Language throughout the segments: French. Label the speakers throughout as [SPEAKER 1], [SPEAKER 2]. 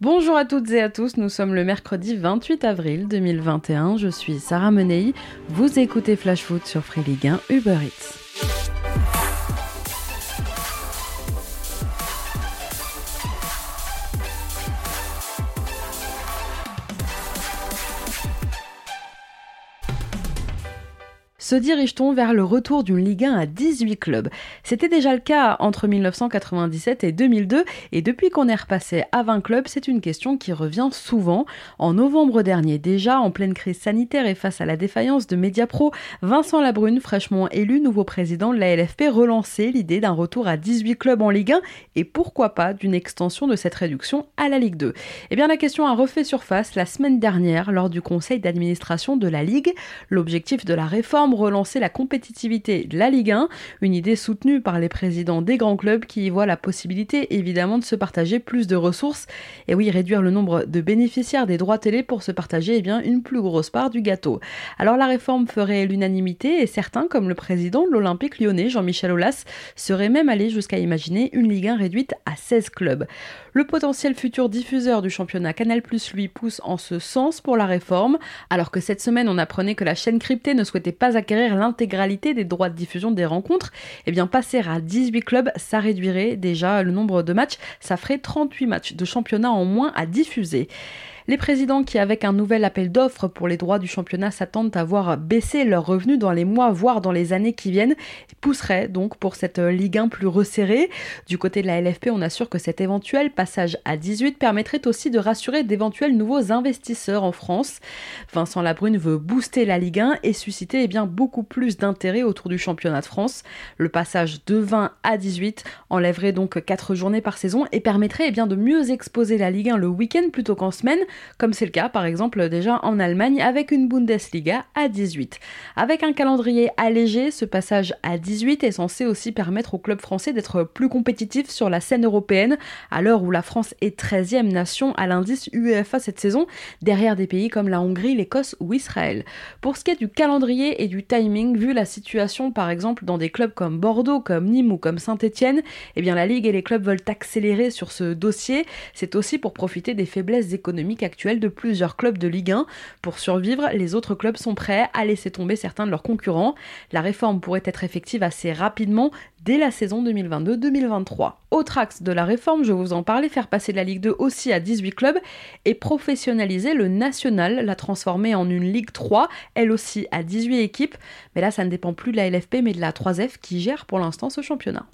[SPEAKER 1] Bonjour à toutes et à tous, nous sommes le mercredi 28 avril 2021, je suis Sarah Menei, vous écoutez Flash Foot sur Free Ligue 1 Uber Eats. Se dirige-t-on vers le retour d'une Ligue 1 à 18 clubs? C'était déjà le cas entre 1997 et 2002, et depuis qu'on est repassé à 20 clubs, c'est une question qui revient souvent. En novembre dernier, déjà en pleine crise sanitaire et face à la défaillance de Mediapro, Vincent Labrune, fraîchement élu nouveau président de la LFP, relançait l'idée d'un retour à 18 clubs en Ligue 1 et pourquoi pas d'une extension de cette réduction à la Ligue 2. Eh bien, la question a refait surface la semaine dernière lors du conseil d'administration de la Ligue. L'objectif de la réforme relancer la compétitivité de la Ligue 1, une idée soutenue par les présidents des grands clubs qui y voient la possibilité évidemment de se partager plus de ressources et oui, réduire le nombre de bénéficiaires des droits télé pour se partager eh bien, une plus grosse part du gâteau. Alors la réforme ferait l'unanimité et certains, comme le président de l'Olympique lyonnais, Jean-Michel Aulas, seraient même allés jusqu'à imaginer une Ligue 1 réduite à 16 clubs. Le potentiel futur diffuseur du championnat Canal Plus lui pousse en ce sens pour la réforme, alors que cette semaine on apprenait que la chaîne cryptée ne souhaitait pas l'intégralité des droits de diffusion des rencontres, eh bien passer à 18 clubs, ça réduirait déjà le nombre de matchs, ça ferait 38 matchs de championnat en moins à diffuser. Les présidents qui, avec un nouvel appel d'offres pour les droits du championnat, s'attendent à voir baisser leurs revenus dans les mois, voire dans les années qui viennent, pousseraient donc pour cette Ligue 1 plus resserrée. Du côté de la LFP, on assure que cet éventuel passage à 18 permettrait aussi de rassurer d'éventuels nouveaux investisseurs en France. Vincent Labrune veut booster la Ligue 1 et susciter eh bien, beaucoup plus d'intérêt autour du championnat de France. Le passage de 20 à 18 enlèverait donc 4 journées par saison et permettrait eh bien, de mieux exposer la Ligue 1 le week-end plutôt qu'en semaine, comme c'est le cas par exemple déjà en Allemagne avec une Bundesliga à 18. Avec un calendrier allégé, ce passage à 18 est censé aussi permettre au club français d'être plus compétitif sur la scène européenne, à l'heure où la France est 13e nation à l'indice UEFA cette saison, derrière des pays comme la Hongrie, l'Écosse ou Israël. Pour ce qui est du calendrier et du timing, vu la situation par exemple dans des clubs comme Bordeaux, comme Nîmes ou comme Saint-Etienne, eh bien la Ligue et les clubs veulent accélérer sur ce dossier. C'est aussi pour profiter des faiblesses économiques actuelle de plusieurs clubs de Ligue 1. Pour survivre, les autres clubs sont prêts à laisser tomber certains de leurs concurrents. La réforme pourrait être effective assez rapidement dès la saison 2022-2023. Autre axe de la réforme, je vous en parlais, faire passer la Ligue 2 aussi à 18 clubs et professionnaliser le national, la transformer en une Ligue 3, elle aussi à 18 équipes. Mais là, ça ne dépend plus de la LFP mais de la 3F qui gère pour l'instant ce championnat.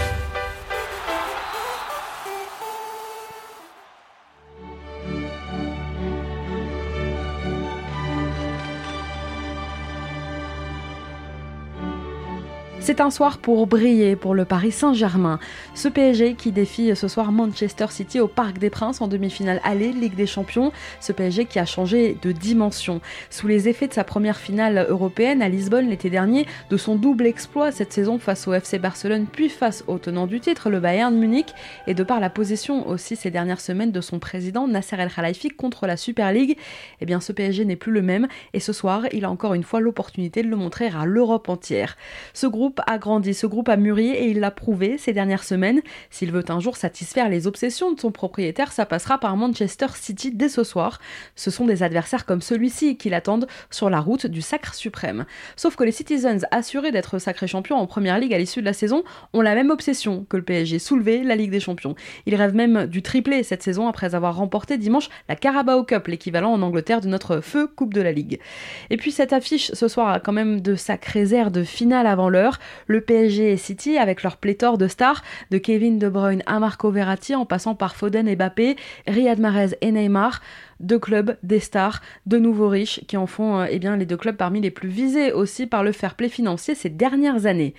[SPEAKER 1] C'est un soir pour briller pour le Paris Saint-Germain. Ce PSG qui défie ce soir Manchester City au Parc des Princes en demi-finale aller Ligue des Champions. Ce PSG qui a changé de dimension. Sous les effets de sa première finale européenne à Lisbonne l'été dernier, de son double exploit cette saison face au FC Barcelone puis face au tenant du titre, le Bayern Munich, et de par la position aussi ces dernières semaines de son président Nasser El Khalifi contre la Super League, eh bien ce PSG n'est plus le même et ce soir il a encore une fois l'opportunité de le montrer à l'Europe entière. Ce groupe a grandi, ce groupe a mûri et il l'a prouvé ces dernières semaines. S'il veut un jour satisfaire les obsessions de son propriétaire, ça passera par Manchester City dès ce soir. Ce sont des adversaires comme celui-ci qui l'attendent sur la route du sacre suprême. Sauf que les Citizens, assurés d'être sacrés champions en première ligue à l'issue de la saison, ont la même obsession que le PSG, soulever la Ligue des Champions. Ils rêvent même du triplé cette saison après avoir remporté dimanche la Carabao Cup, l'équivalent en Angleterre de notre feu Coupe de la Ligue. Et puis cette affiche ce soir a quand même de sacrés airs de finale avant l'heure le PSG et City avec leur pléthore de stars, de Kevin De Bruyne à Marco Verratti en passant par Foden et Mbappé, Riyad Mahrez et Neymar deux clubs, des stars, de nouveaux riches qui en font euh, eh bien, les deux clubs parmi les plus visés aussi par le fair play financier ces dernières années.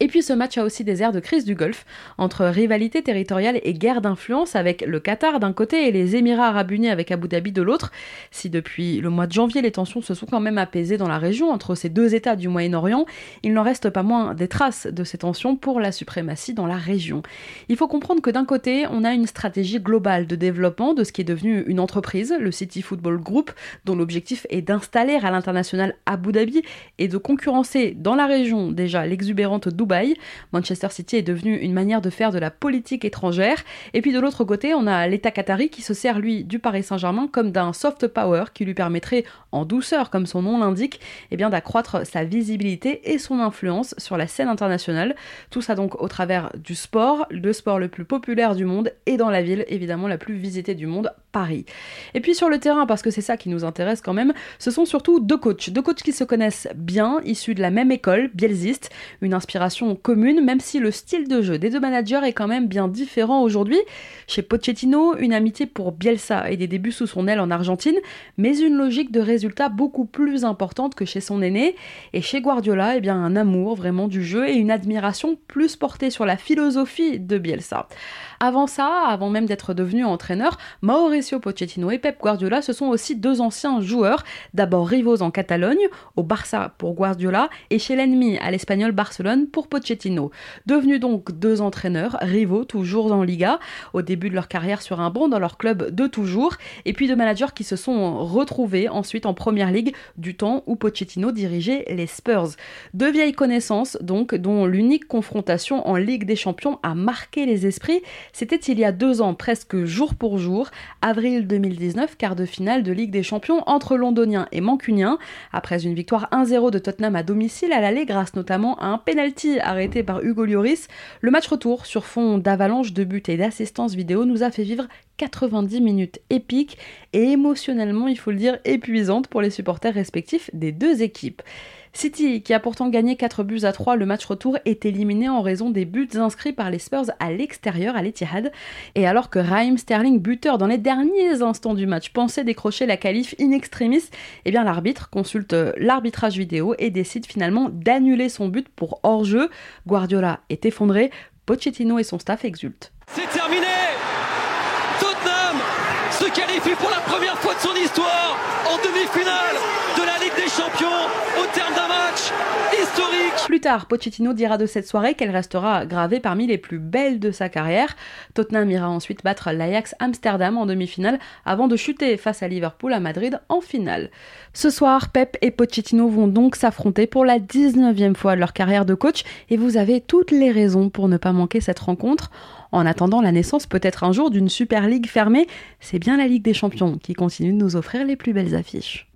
[SPEAKER 1] Et puis ce match a aussi des airs de crise du Golfe, entre rivalité territoriale et guerre d'influence avec le Qatar d'un côté et les Émirats arabes unis avec Abu Dhabi de l'autre. Si depuis le mois de janvier les tensions se sont quand même apaisées dans la région entre ces deux États du Moyen-Orient, il n'en reste pas moins des traces de ces tensions pour la suprématie dans la région. Il faut comprendre que d'un côté, on a une stratégie globale de développement de ce qui est devenu une entreprise, le City Football Group, dont l'objectif est d'installer à l'international Abu Dhabi et de concurrencer dans la région déjà l'exubérante Dubaï. Manchester City est devenu une manière de faire de la politique étrangère. Et puis de l'autre côté, on a l'État qatari qui se sert, lui, du Paris Saint-Germain comme d'un soft power qui lui permettrait, en douceur, comme son nom l'indique, eh bien d'accroître sa visibilité et son influence sur la scène internationale. Tout ça donc au travers du sport, le sport le plus populaire du monde et dans la ville évidemment la plus visitée du monde, Paris. Et puis sur le terrain, parce que c'est ça qui nous intéresse quand même, ce sont surtout deux coachs, deux coachs qui se connaissent bien, issus de la même école, bielziste, une inspiration commune, même si le style de jeu des deux managers est quand même bien différent aujourd'hui. Chez Pochettino, une amitié pour Bielsa et des débuts sous son aile en Argentine, mais une logique de résultat beaucoup plus importante que chez son aîné. Et chez Guardiola, eh bien un amour vraiment du jeu et une admiration plus portée sur la philosophie de Bielsa. Avant ça, avant même d'être devenu entraîneur, Mauricio Pochettino et Pep Guardiola, ce sont aussi deux anciens joueurs, d'abord rivaux en Catalogne, au Barça pour Guardiola, et chez l'ennemi à l'Espagnol Barcelone pour Pochettino. Devenus donc deux entraîneurs, rivaux toujours en Liga, au début de leur carrière sur un banc dans leur club de toujours, et puis deux managers qui se sont retrouvés ensuite en Première Ligue du temps où Pochettino dirigeait les Spurs. Deux vieilles connaissances donc, dont l'unique confrontation en Ligue des Champions a marqué les esprits, c'était il y a deux ans, presque jour pour jour, avril 2019, quart de finale de Ligue des Champions entre Londoniens et Mancuniens. Après une victoire 1-0 de Tottenham à domicile à l'aller, grâce notamment à un penalty arrêté par Hugo Lloris, le match retour sur fond d'avalanche de buts et d'assistance vidéo nous a fait vivre 90 minutes épiques et émotionnellement, il faut le dire, épuisantes pour les supporters respectifs des deux équipes. City, qui a pourtant gagné 4 buts à 3 le match retour, est éliminé en raison des buts inscrits par les Spurs à l'extérieur à l'Etihad. Et alors que Raheem Sterling, buteur dans les derniers instants du match, pensait décrocher la qualif in extremis, eh bien l'arbitre consulte l'arbitrage vidéo et décide finalement d'annuler son but pour hors-jeu. Guardiola est effondré, Pochettino et son staff exultent.
[SPEAKER 2] C'est terminé Tottenham se qualifie pour la première fois de son histoire en demi-finale de la Ligue des Champions au terme d'un historique.
[SPEAKER 1] Plus tard, Pochettino dira de cette soirée qu'elle restera gravée parmi les plus belles de sa carrière. Tottenham ira ensuite battre l'Ajax Amsterdam en demi-finale avant de chuter face à Liverpool à Madrid en finale. Ce soir, Pep et Pochettino vont donc s'affronter pour la 19e fois de leur carrière de coach et vous avez toutes les raisons pour ne pas manquer cette rencontre. En attendant la naissance peut-être un jour d'une Super League fermée, c'est bien la Ligue des Champions qui continue de nous offrir les plus belles affiches.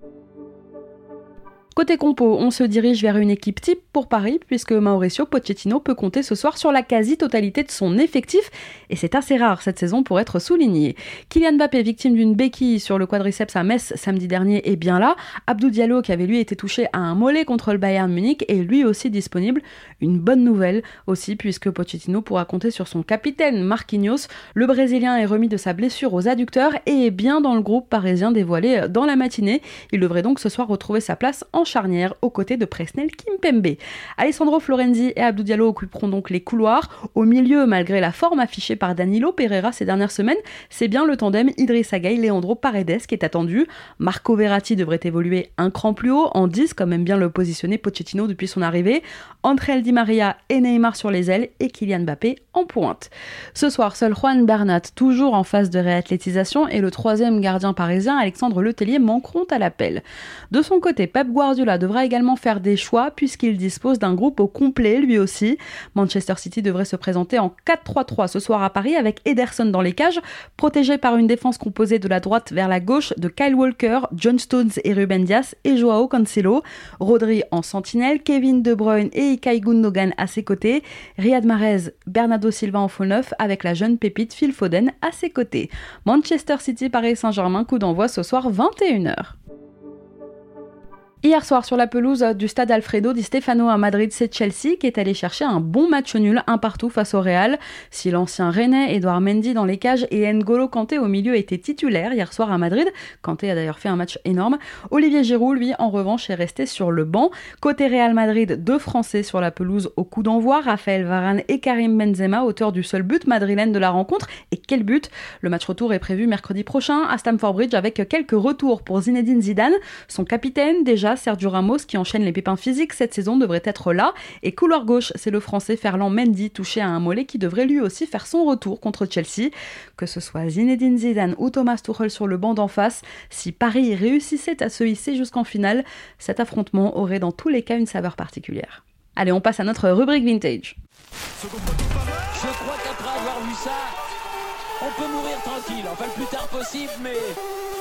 [SPEAKER 1] Côté compo, on se dirige vers une équipe type pour Paris, puisque Mauricio Pochettino peut compter ce soir sur la quasi-totalité de son effectif, et c'est assez rare cette saison pour être souligné. Kylian Mbappé, victime d'une béquille sur le quadriceps à Metz samedi dernier, est bien là. Abdou Diallo, qui avait lui été touché à un mollet contre le Bayern Munich, est lui aussi disponible. Une bonne nouvelle aussi, puisque Pochettino pourra compter sur son capitaine Marquinhos. Le Brésilien est remis de sa blessure aux adducteurs et est bien dans le groupe parisien dévoilé dans la matinée. Il devrait donc ce soir retrouver sa place en charnière aux côtés de Presnel Kimpembe. Alessandro Florenzi et Abdou Diallo occuperont donc les couloirs. Au milieu, malgré la forme affichée par Danilo Pereira ces dernières semaines, c'est bien le tandem Idrissa Gueye Leandro Paredes qui est attendu. Marco Verratti devrait évoluer un cran plus haut en 10, comme même bien le positionner Pochettino depuis son arrivée. André Di Maria et Neymar sur les ailes et Kylian Mbappé en pointe. Ce soir, seul Juan Bernat, toujours en phase de réathlétisation, et le troisième gardien parisien, Alexandre Letellier, manqueront à l'appel. De son côté, Pep Guardiola devra également faire des choix puisqu'il dispose d'un groupe au complet lui aussi. Manchester City devrait se présenter en 4-3-3 ce soir à Paris avec Ederson dans les cages, protégé par une défense composée de la droite vers la gauche de Kyle Walker, John Stones et Ruben Dias et Joao Cancelo, Rodri en sentinelle, Kevin De Bruyne et Ilkay Gundogan à ses côtés, Riyad Mahrez, Bernardo Silva en faux neuf avec la jeune pépite Phil Foden à ses côtés. Manchester City Paris Saint-Germain coup d'envoi ce soir 21h. Hier soir, sur la pelouse du stade Alfredo di Stefano à Madrid, c'est Chelsea qui est allé chercher un bon match nul, un partout face au Real. Si l'ancien Rennais, Edouard Mendy dans les cages et N'Golo Kanté au milieu étaient titulaires hier soir à Madrid, Kanté a d'ailleurs fait un match énorme, Olivier Giroud, lui, en revanche, est resté sur le banc. Côté Real Madrid, deux Français sur la pelouse au coup d'envoi, Raphaël Varane et Karim Benzema, auteur du seul but madrilène de la rencontre. Et quel but Le match retour est prévu mercredi prochain à Stamford Bridge avec quelques retours pour Zinedine Zidane, son capitaine déjà Sergio Ramos, qui enchaîne les pépins physiques cette saison, devrait être là. Et couloir gauche, c'est le français Ferland Mendy, touché à un mollet qui devrait lui aussi faire son retour contre Chelsea. Que ce soit Zinedine Zidane ou Thomas Tuchel sur le banc d'en face, si Paris réussissait à se hisser jusqu'en finale, cet affrontement aurait dans tous les cas une saveur particulière. Allez, on passe à notre rubrique vintage.
[SPEAKER 2] Je crois qu'après avoir vu ça, on peut mourir tranquille. Le plus tard possible, mais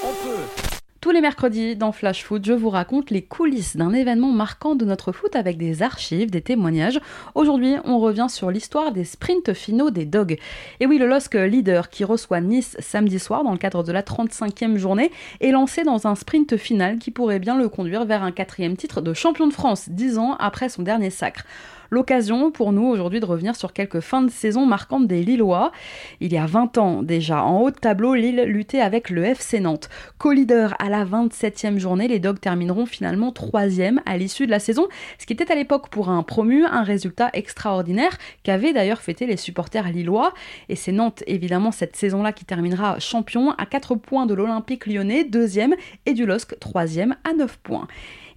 [SPEAKER 2] on peut.
[SPEAKER 1] Tous les mercredis, dans Flash Foot, je vous raconte les coulisses d'un événement marquant de notre foot avec des archives, des témoignages. Aujourd'hui, on revient sur l'histoire des sprints finaux des Dogs. Et oui, le LOSC leader qui reçoit Nice samedi soir dans le cadre de la 35e journée est lancé dans un sprint final qui pourrait bien le conduire vers un quatrième titre de champion de France, dix ans après son dernier sacre. L'occasion pour nous aujourd'hui de revenir sur quelques fins de saison marquantes des Lillois. Il y a 20 ans déjà, en haut de tableau, Lille luttait avec le FC Nantes. Co-leader à la 27e journée, les Dogs termineront finalement 3e à l'issue de la saison, ce qui était à l'époque pour un promu un résultat extraordinaire qu'avaient d'ailleurs fêté les supporters lillois. Et c'est Nantes évidemment cette saison-là qui terminera champion à 4 points de l'Olympique lyonnais, deuxième, et du LOSC troisième à 9 points.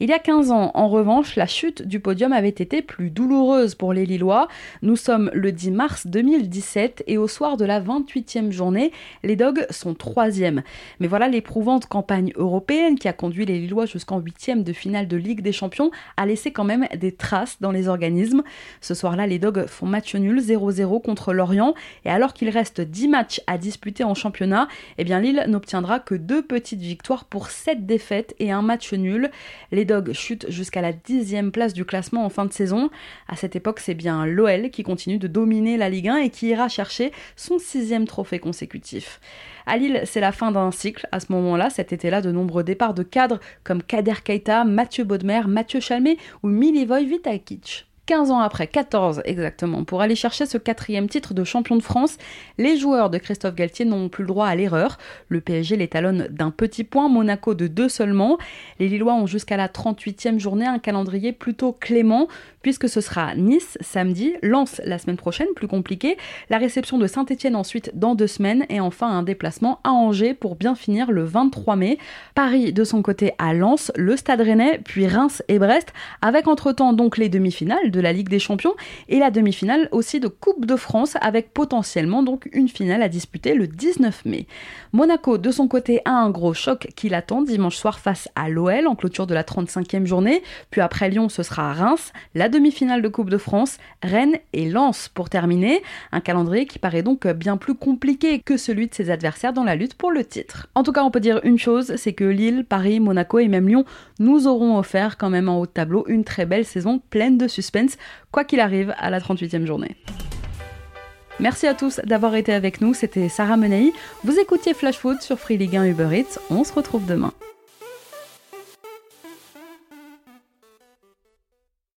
[SPEAKER 1] Il y a 15 ans, en revanche, la chute du podium avait été plus douloureuse pour les Lillois. Nous sommes le 10 mars 2017 et au soir de la 28e journée, les Dogs sont troisième. Mais voilà l'éprouvante campagne européenne qui a conduit les Lillois jusqu'en huitième de finale de Ligue des Champions a laissé quand même des traces dans les organismes. Ce soir-là, les Dogs font match nul 0-0 contre Lorient et alors qu'il reste 10 matchs à disputer en championnat, eh bien Lille n'obtiendra que deux petites victoires pour 7 défaites et un match nul. Dogs chutent jusqu'à la dixième place du classement en fin de saison. À cette époque, c'est bien l'OL qui continue de dominer la Ligue 1 et qui ira chercher son sixième trophée consécutif. À Lille, c'est la fin d'un cycle. À ce moment-là, cet été-là, de nombreux départs de cadres comme Kader Keita, Mathieu Baudemer, Mathieu Chalmé ou Milivoje Vitakic. 15 ans après, 14 exactement, pour aller chercher ce quatrième titre de champion de France, les joueurs de Christophe Galtier n'ont plus le droit à l'erreur. Le PSG les talonne d'un petit point, Monaco de deux seulement. Les Lillois ont jusqu'à la 38e journée un calendrier plutôt clément, puisque ce sera Nice samedi, Lens la semaine prochaine, plus compliqué, la réception de Saint-Etienne ensuite dans deux semaines, et enfin un déplacement à Angers pour bien finir le 23 mai. Paris de son côté à Lens, le Stade Rennais, puis Reims et Brest, avec entre-temps donc les demi-finales de la Ligue des Champions et la demi-finale aussi de Coupe de France avec potentiellement donc une finale à disputer le 19 mai. Monaco de son côté a un gros choc qui l'attend dimanche soir face à l'OL en clôture de la 35e journée, puis après Lyon ce sera Reims, la demi-finale de Coupe de France, Rennes et Lens pour terminer, un calendrier qui paraît donc bien plus compliqué que celui de ses adversaires dans la lutte pour le titre. En tout cas, on peut dire une chose, c'est que Lille, Paris, Monaco et même Lyon nous auront offert quand même en haut de tableau une très belle saison pleine de suspense quoi qu'il arrive à la 38e journée. Merci à tous d'avoir été avec nous, c'était Sarah Menei. Vous écoutiez Flash Food sur Free League 1 Uber Eats. On se retrouve demain.